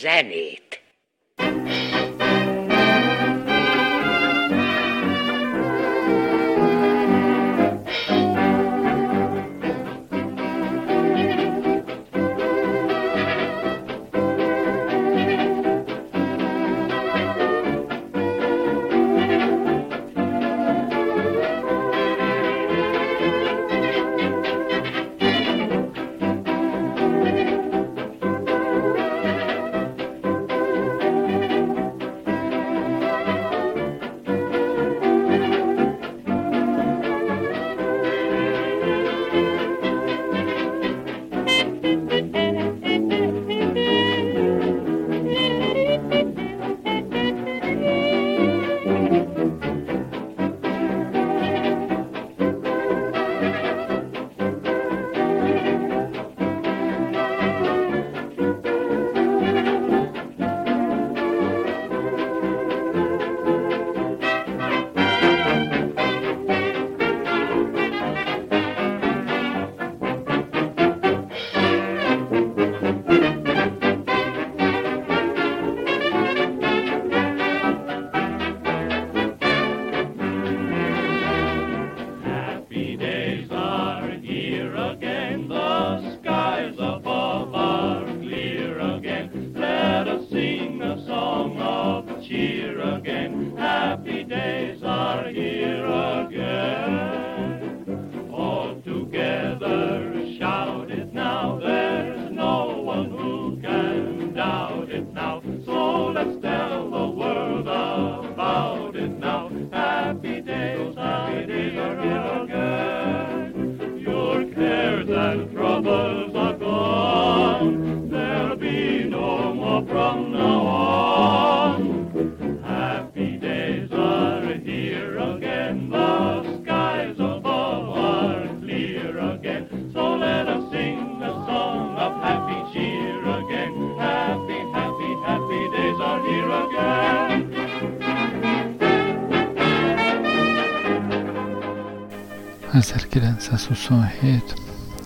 zenét.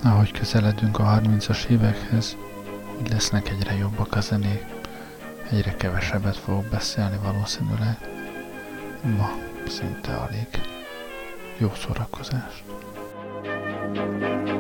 Ahogy közeledünk a 30-as évekhez, úgy lesznek egyre jobbak a zenék, egyre kevesebbet fogok beszélni valószínűleg. Ma szinte alig. Jó szórakozást! That's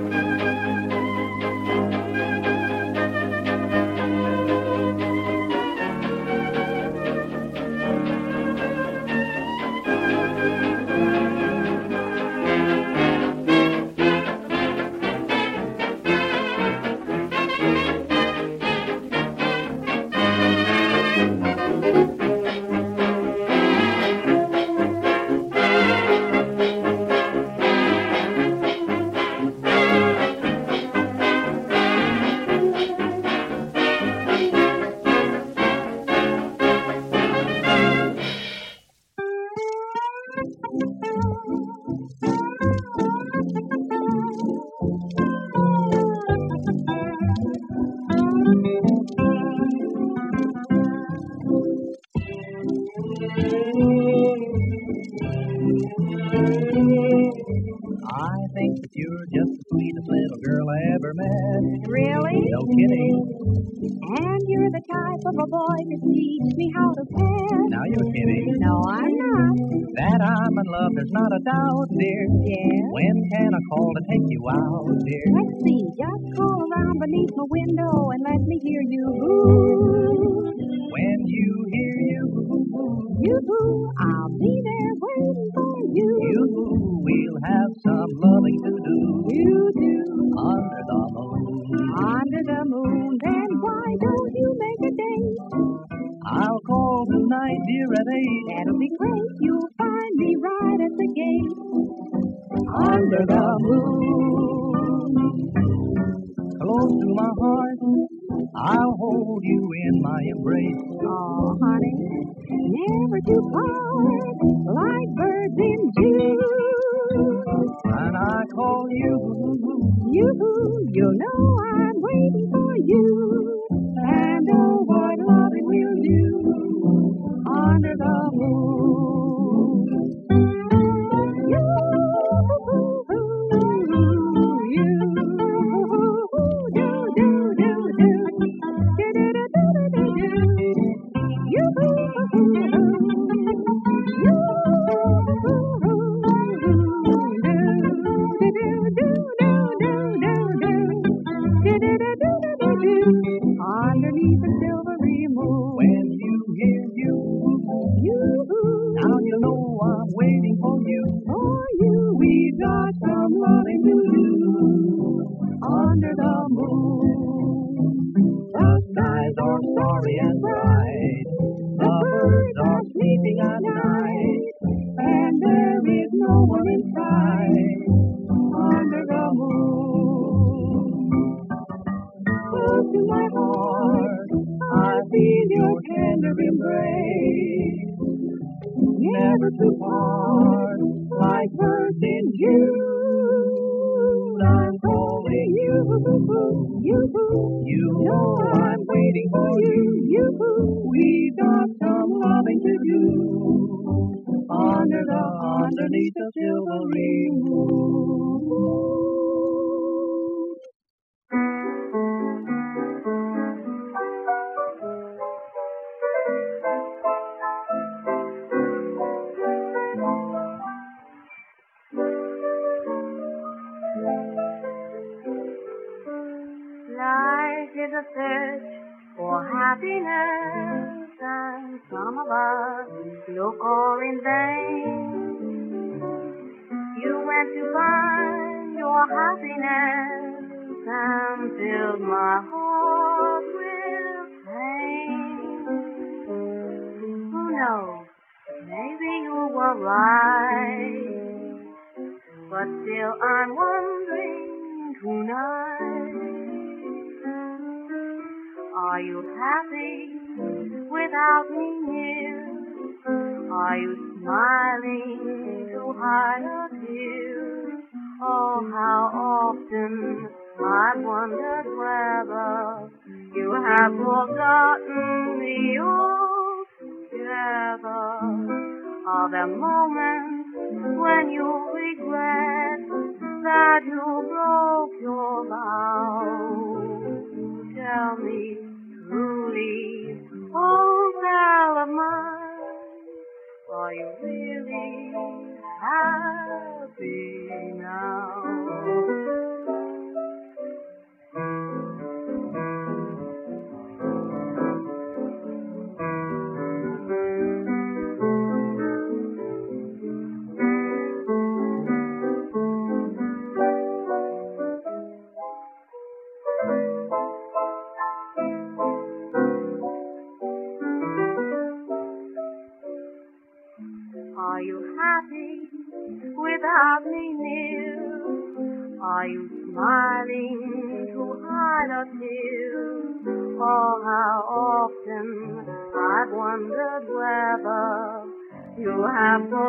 just the sweetest little girl I ever met. Really? No kidding. And you're the type of a boy to teach me how to pet. Now you're kidding. No, I'm not. That I'm in love, there's not a doubt, dear. Yes? When can I call to take you out, dear? Let's see, just call around beneath my window and let me hear you. Ooh. When you hear you, I'll be there waiting for you. You, we'll have some loving to do. You do. Under the moon. Under the moon. Then why don't you make a date? I'll call tonight, dear, at eight. That'll be great. You'll find me right at the gate. Under the moon. Close to my heart. I'll hold you in my embrace. Oh, honey, never too far, like birds in June. When I call you, you, you know I'm waiting for you. And oh, what loving we'll do under the moon. You warriors rise. are the moments when you regret that you broke your vow. Tell me truly, oh pal of mine, are you really happy now? apple.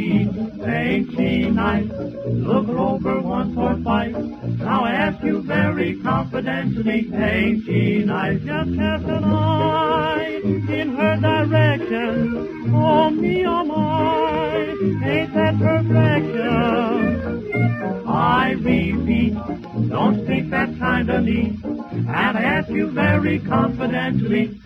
Ain't she nice? Look over once or twice. Now I ask you very confidentially, ain't she nice? Just cast an eye in her direction. Oh, me, oh, my. Ain't that perfection? I repeat, don't think that's kind of me. And I ask you very confidentially,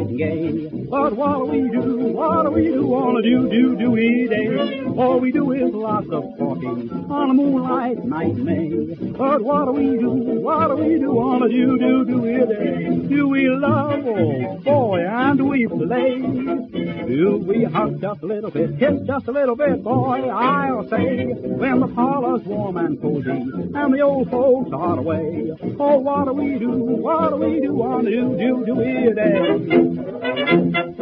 white gate. But what do we do? What do we do on a do do do day? All we do is lots of talking on a moonlight night May. But what do we do? What do we do on a do do do day? Do we love? Oh boy, and we play? Do we hug just a little bit, kiss just a little bit, boy? I'll say when the parlor's warm and cozy and the old folks are away. Oh, what do we do? What do we do on a do do do day? Thank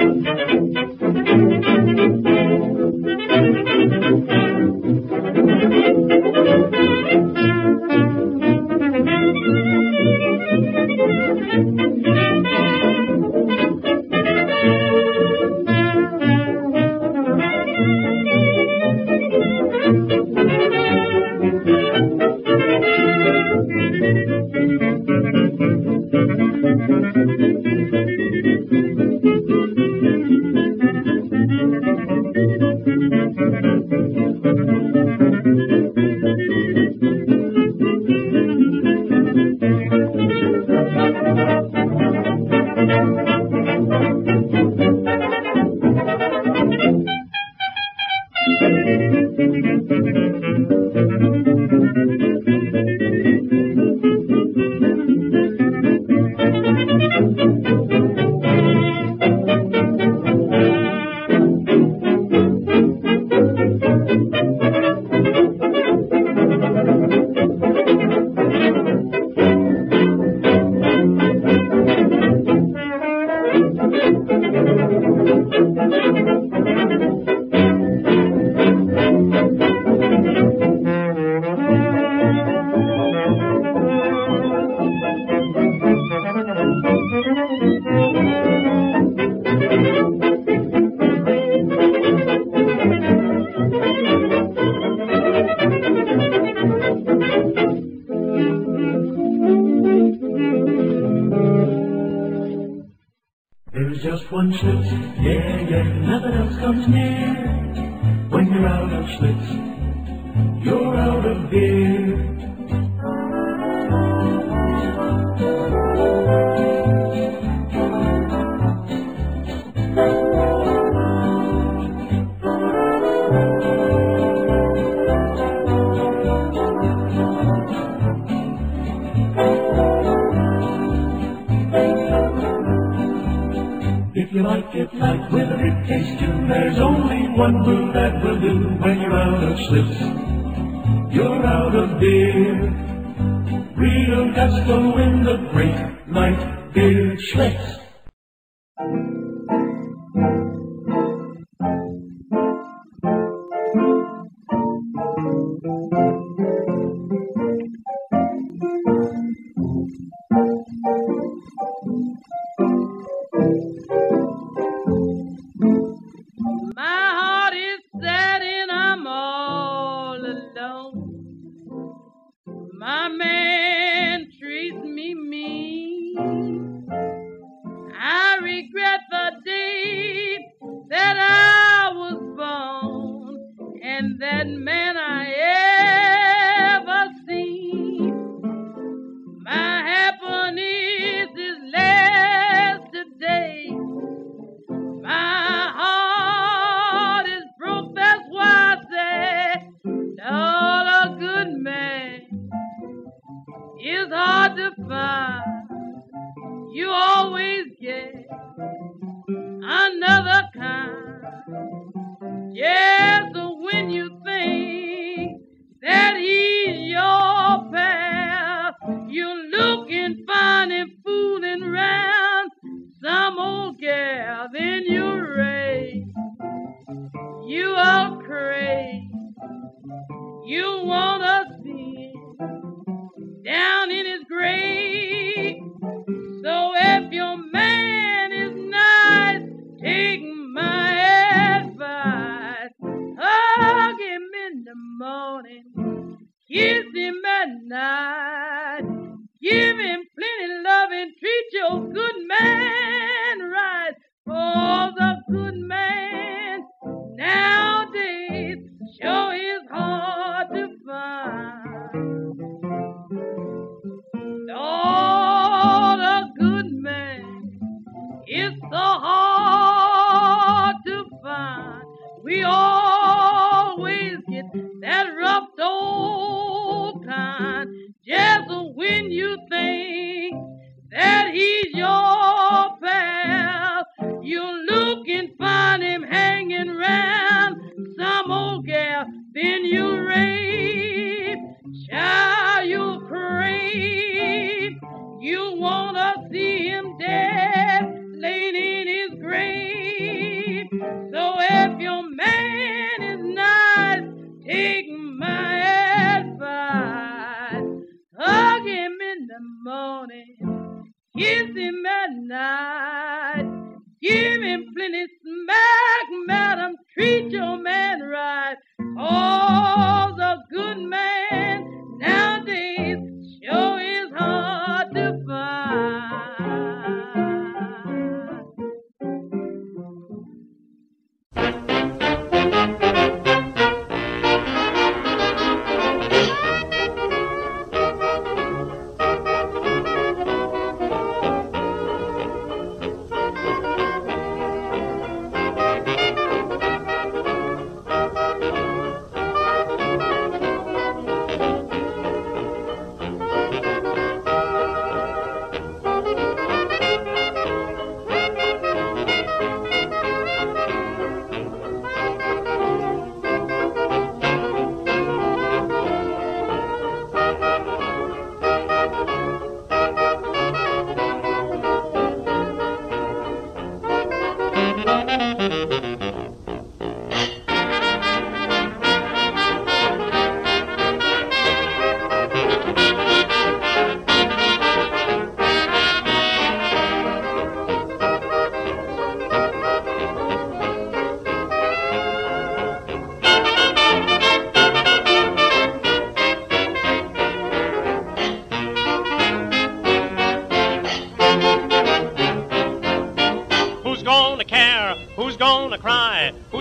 you.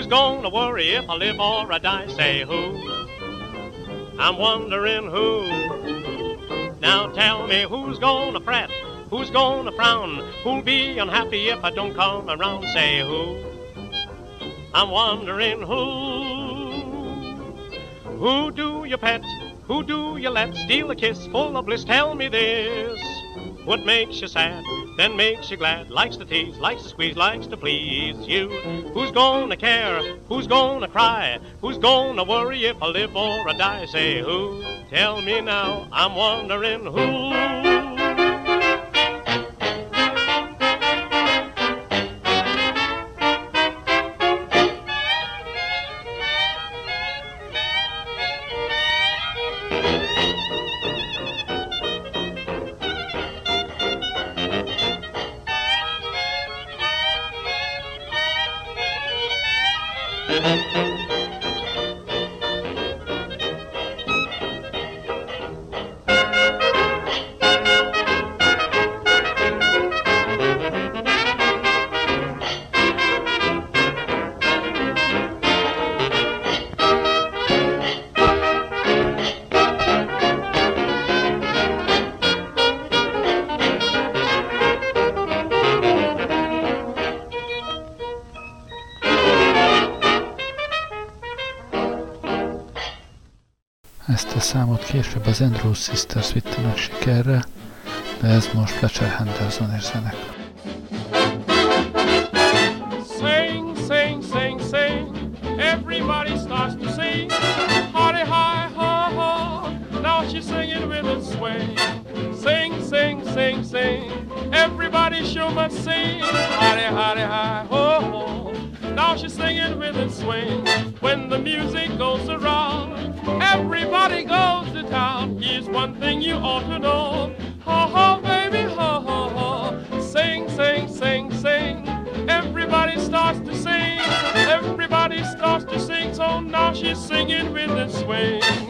Who's gonna worry if I live or I die? Say who? I'm wondering who. Now tell me who's gonna fret? Who's gonna frown? Who'll be unhappy if I don't come around? Say who? I'm wondering who. Who do you pet? Who do you let steal a kiss full of bliss? Tell me this. What makes you sad, then makes you glad? Likes to tease, likes to squeeze, likes to please you. Who's gonna care? Who's gonna cry? Who's gonna worry if I live or I die? Say who? Tell me now, I'm wondering who. Az Andrews Sisters vitte meg sikerre, de ez most Fletcher Henderson és zenekar. Sing, sing, sing, sing. Everybody starts to sing. Hardy hi, ha, ha. Now she's singing with a swing. Sing, sing, sing, sing. Everybody sure must sing. Hardy, hardy, hi, ho, ho. Now she's singing with a swing. When the music goes around, everybody goes to town. Here's one thing you ought to know. Ha ha, baby, ha ha ha. Sing, sing, sing, sing. Everybody starts to sing. Everybody starts to sing. So now she's singing with a swing.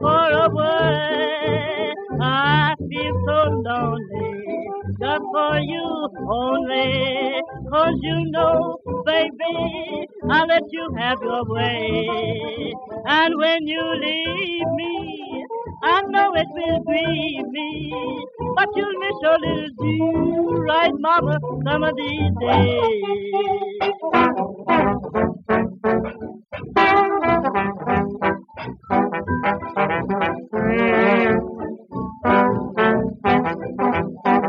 Far away. I feel so lonely just for you only. Cause you know, baby, I'll let you have your way. And when you leave me, I know it will grieve me. But you'll miss your little do right, mama, some of these days. Thank you.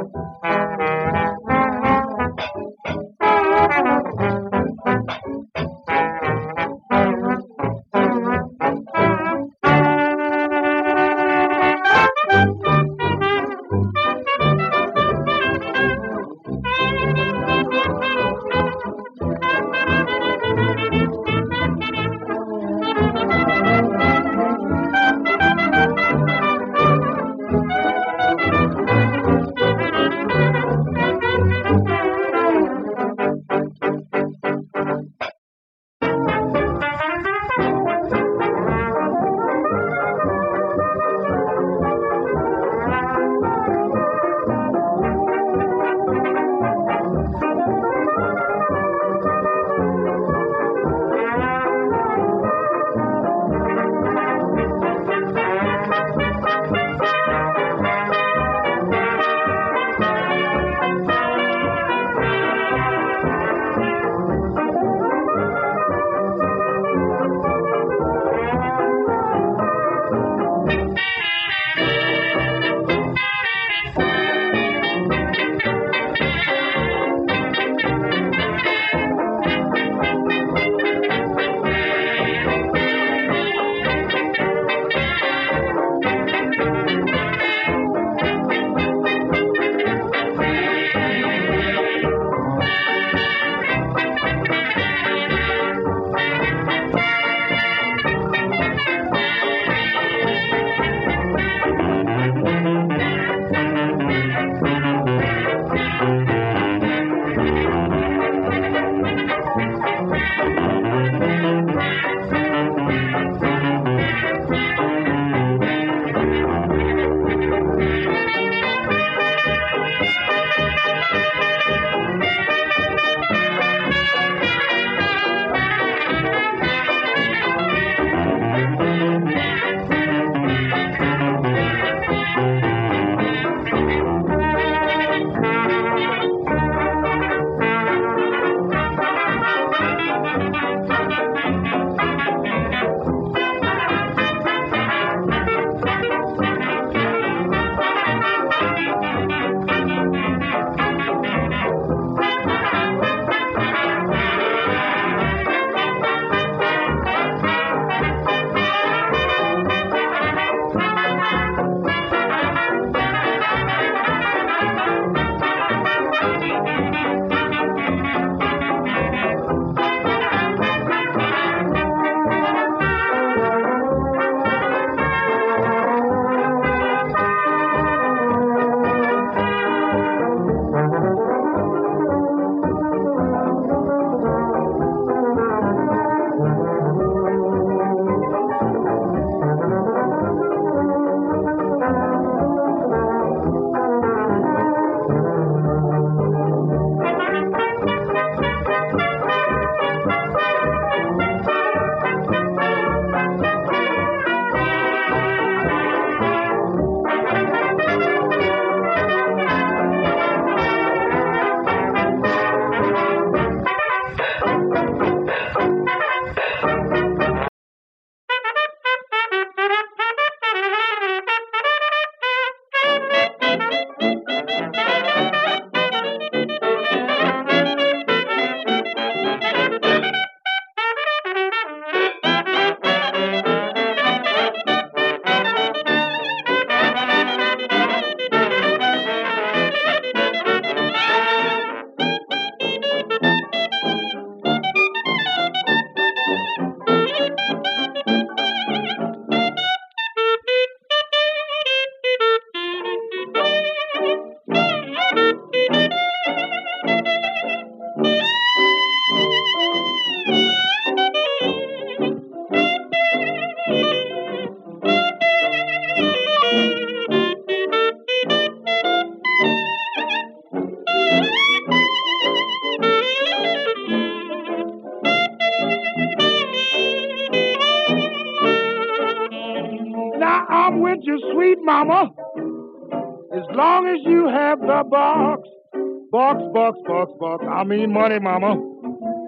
I mean money, mama.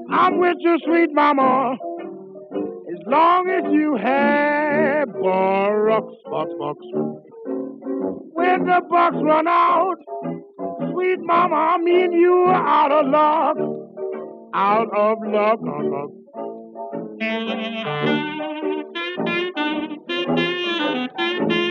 I'm with you, sweet mama. As long as you have bucks, bucks, bucks. When the bucks run out, sweet mama, I mean you are out of luck. Out of luck, out of luck. Thank you.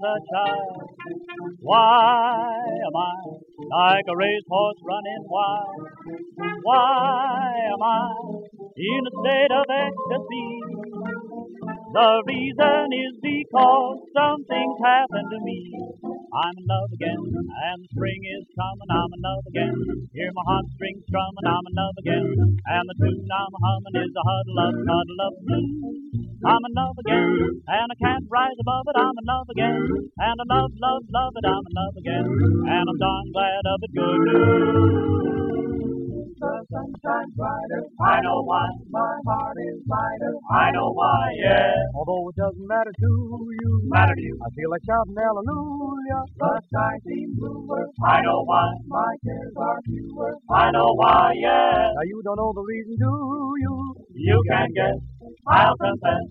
Child? Why am I like a racehorse running wild? Why am I in a state of ecstasy? The reason is because something's happened to me. I'm in love again, and the spring is coming. I'm in love again. Hear my heartstrings strumming. I'm in love again, and the tune I'm humming is a huddle up, huddle up blues. I'm in love again, and I can't rise above it. I'm in love again, and I love, love, love it. I'm in love again, and I'm darn glad of it. Good news. The sun shines brighter. I know why. My heart is lighter. I know why. Yeah. Although it doesn't matter to you, Matter to you. I feel like shouting hallelujah. The sky seems bluer. I know why. My cares are fewer. I know why. Yeah. Now you don't know the reason, do you? You can guess. I'll confess.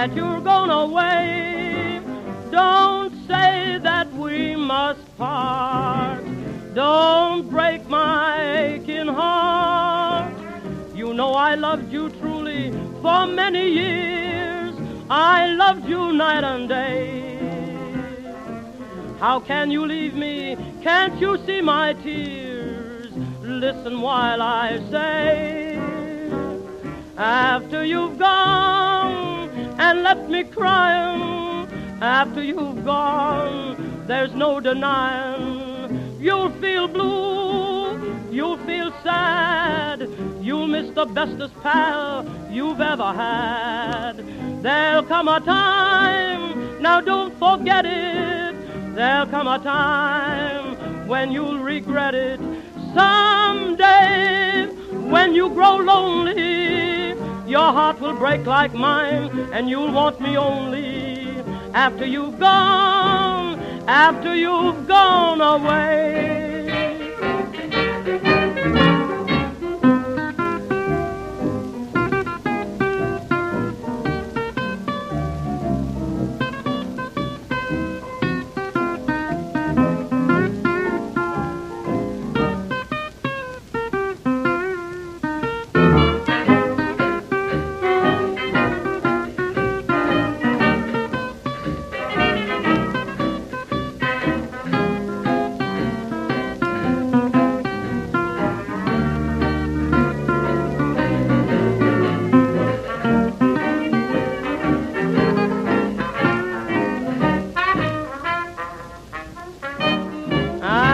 That you're going away? Don't say that we must part. Don't break my aching heart. You know I loved you truly for many years. I loved you night and day. How can you leave me? Can't you see my tears? Listen while I say, after you've gone and left me crying, after you've gone, there's no denying. You'll feel blue, you'll feel sad, you'll miss the bestest pal you've ever had. There'll come a time, now don't forget it. There'll come a time when you'll regret it. Someday, when you grow lonely, your heart will break like mine, and you'll want me only after you've gone, after you've gone away.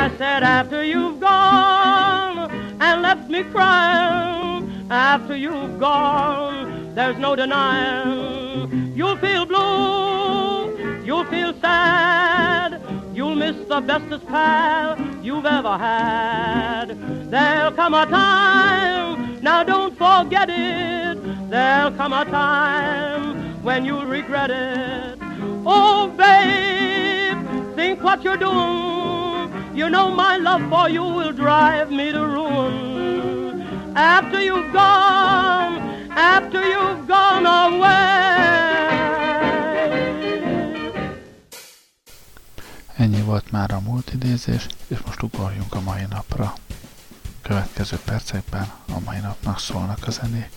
I said after you've gone and left me crying, after you've gone, there's no denying. You'll feel blue, you'll feel sad, you'll miss the bestest pal you've ever had. There'll come a time, now don't forget it, there'll come a time when you'll regret it. Oh, babe, think what you're doing. You know my love for you will drive me to ruin. After you've gone, after you've gone away. Ennyi volt már a múlt idézés, és most ugorjunk a mai napra. Következő percekben a mai napnak szólnak a zenék.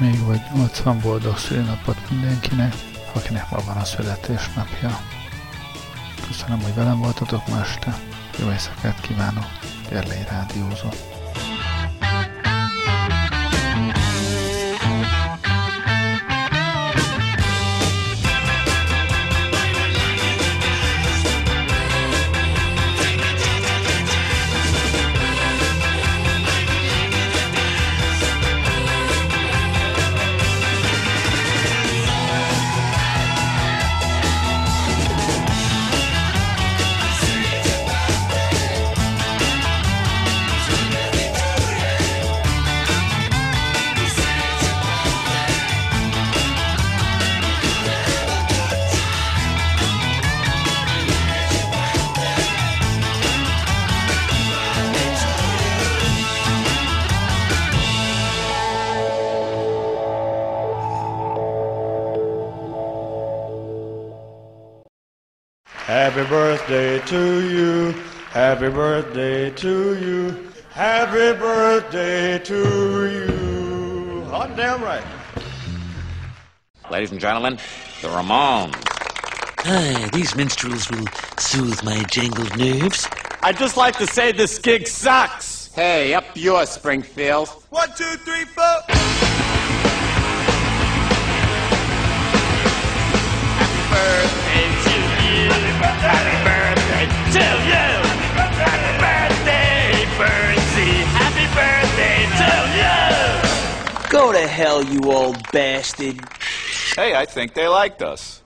Még vagy 80 boldog szülinapot mindenkinek, akinek ma van a születésnapja. Köszönöm, hogy velem voltatok ma este. Jó éjszakát kívánok. Gerlei Rádiózó. Happy birthday to you. Happy birthday to you. Hot damn right. Ladies and gentlemen, the Ramones. Ah, these minstrels will soothe my jangled nerves. I'd just like to say this gig sucks. Hey, up yours, Springfield. One, two, three, four. Happy birthday to you. Happy birthday to you. Go to hell, you old bastard. Hey, I think they liked us.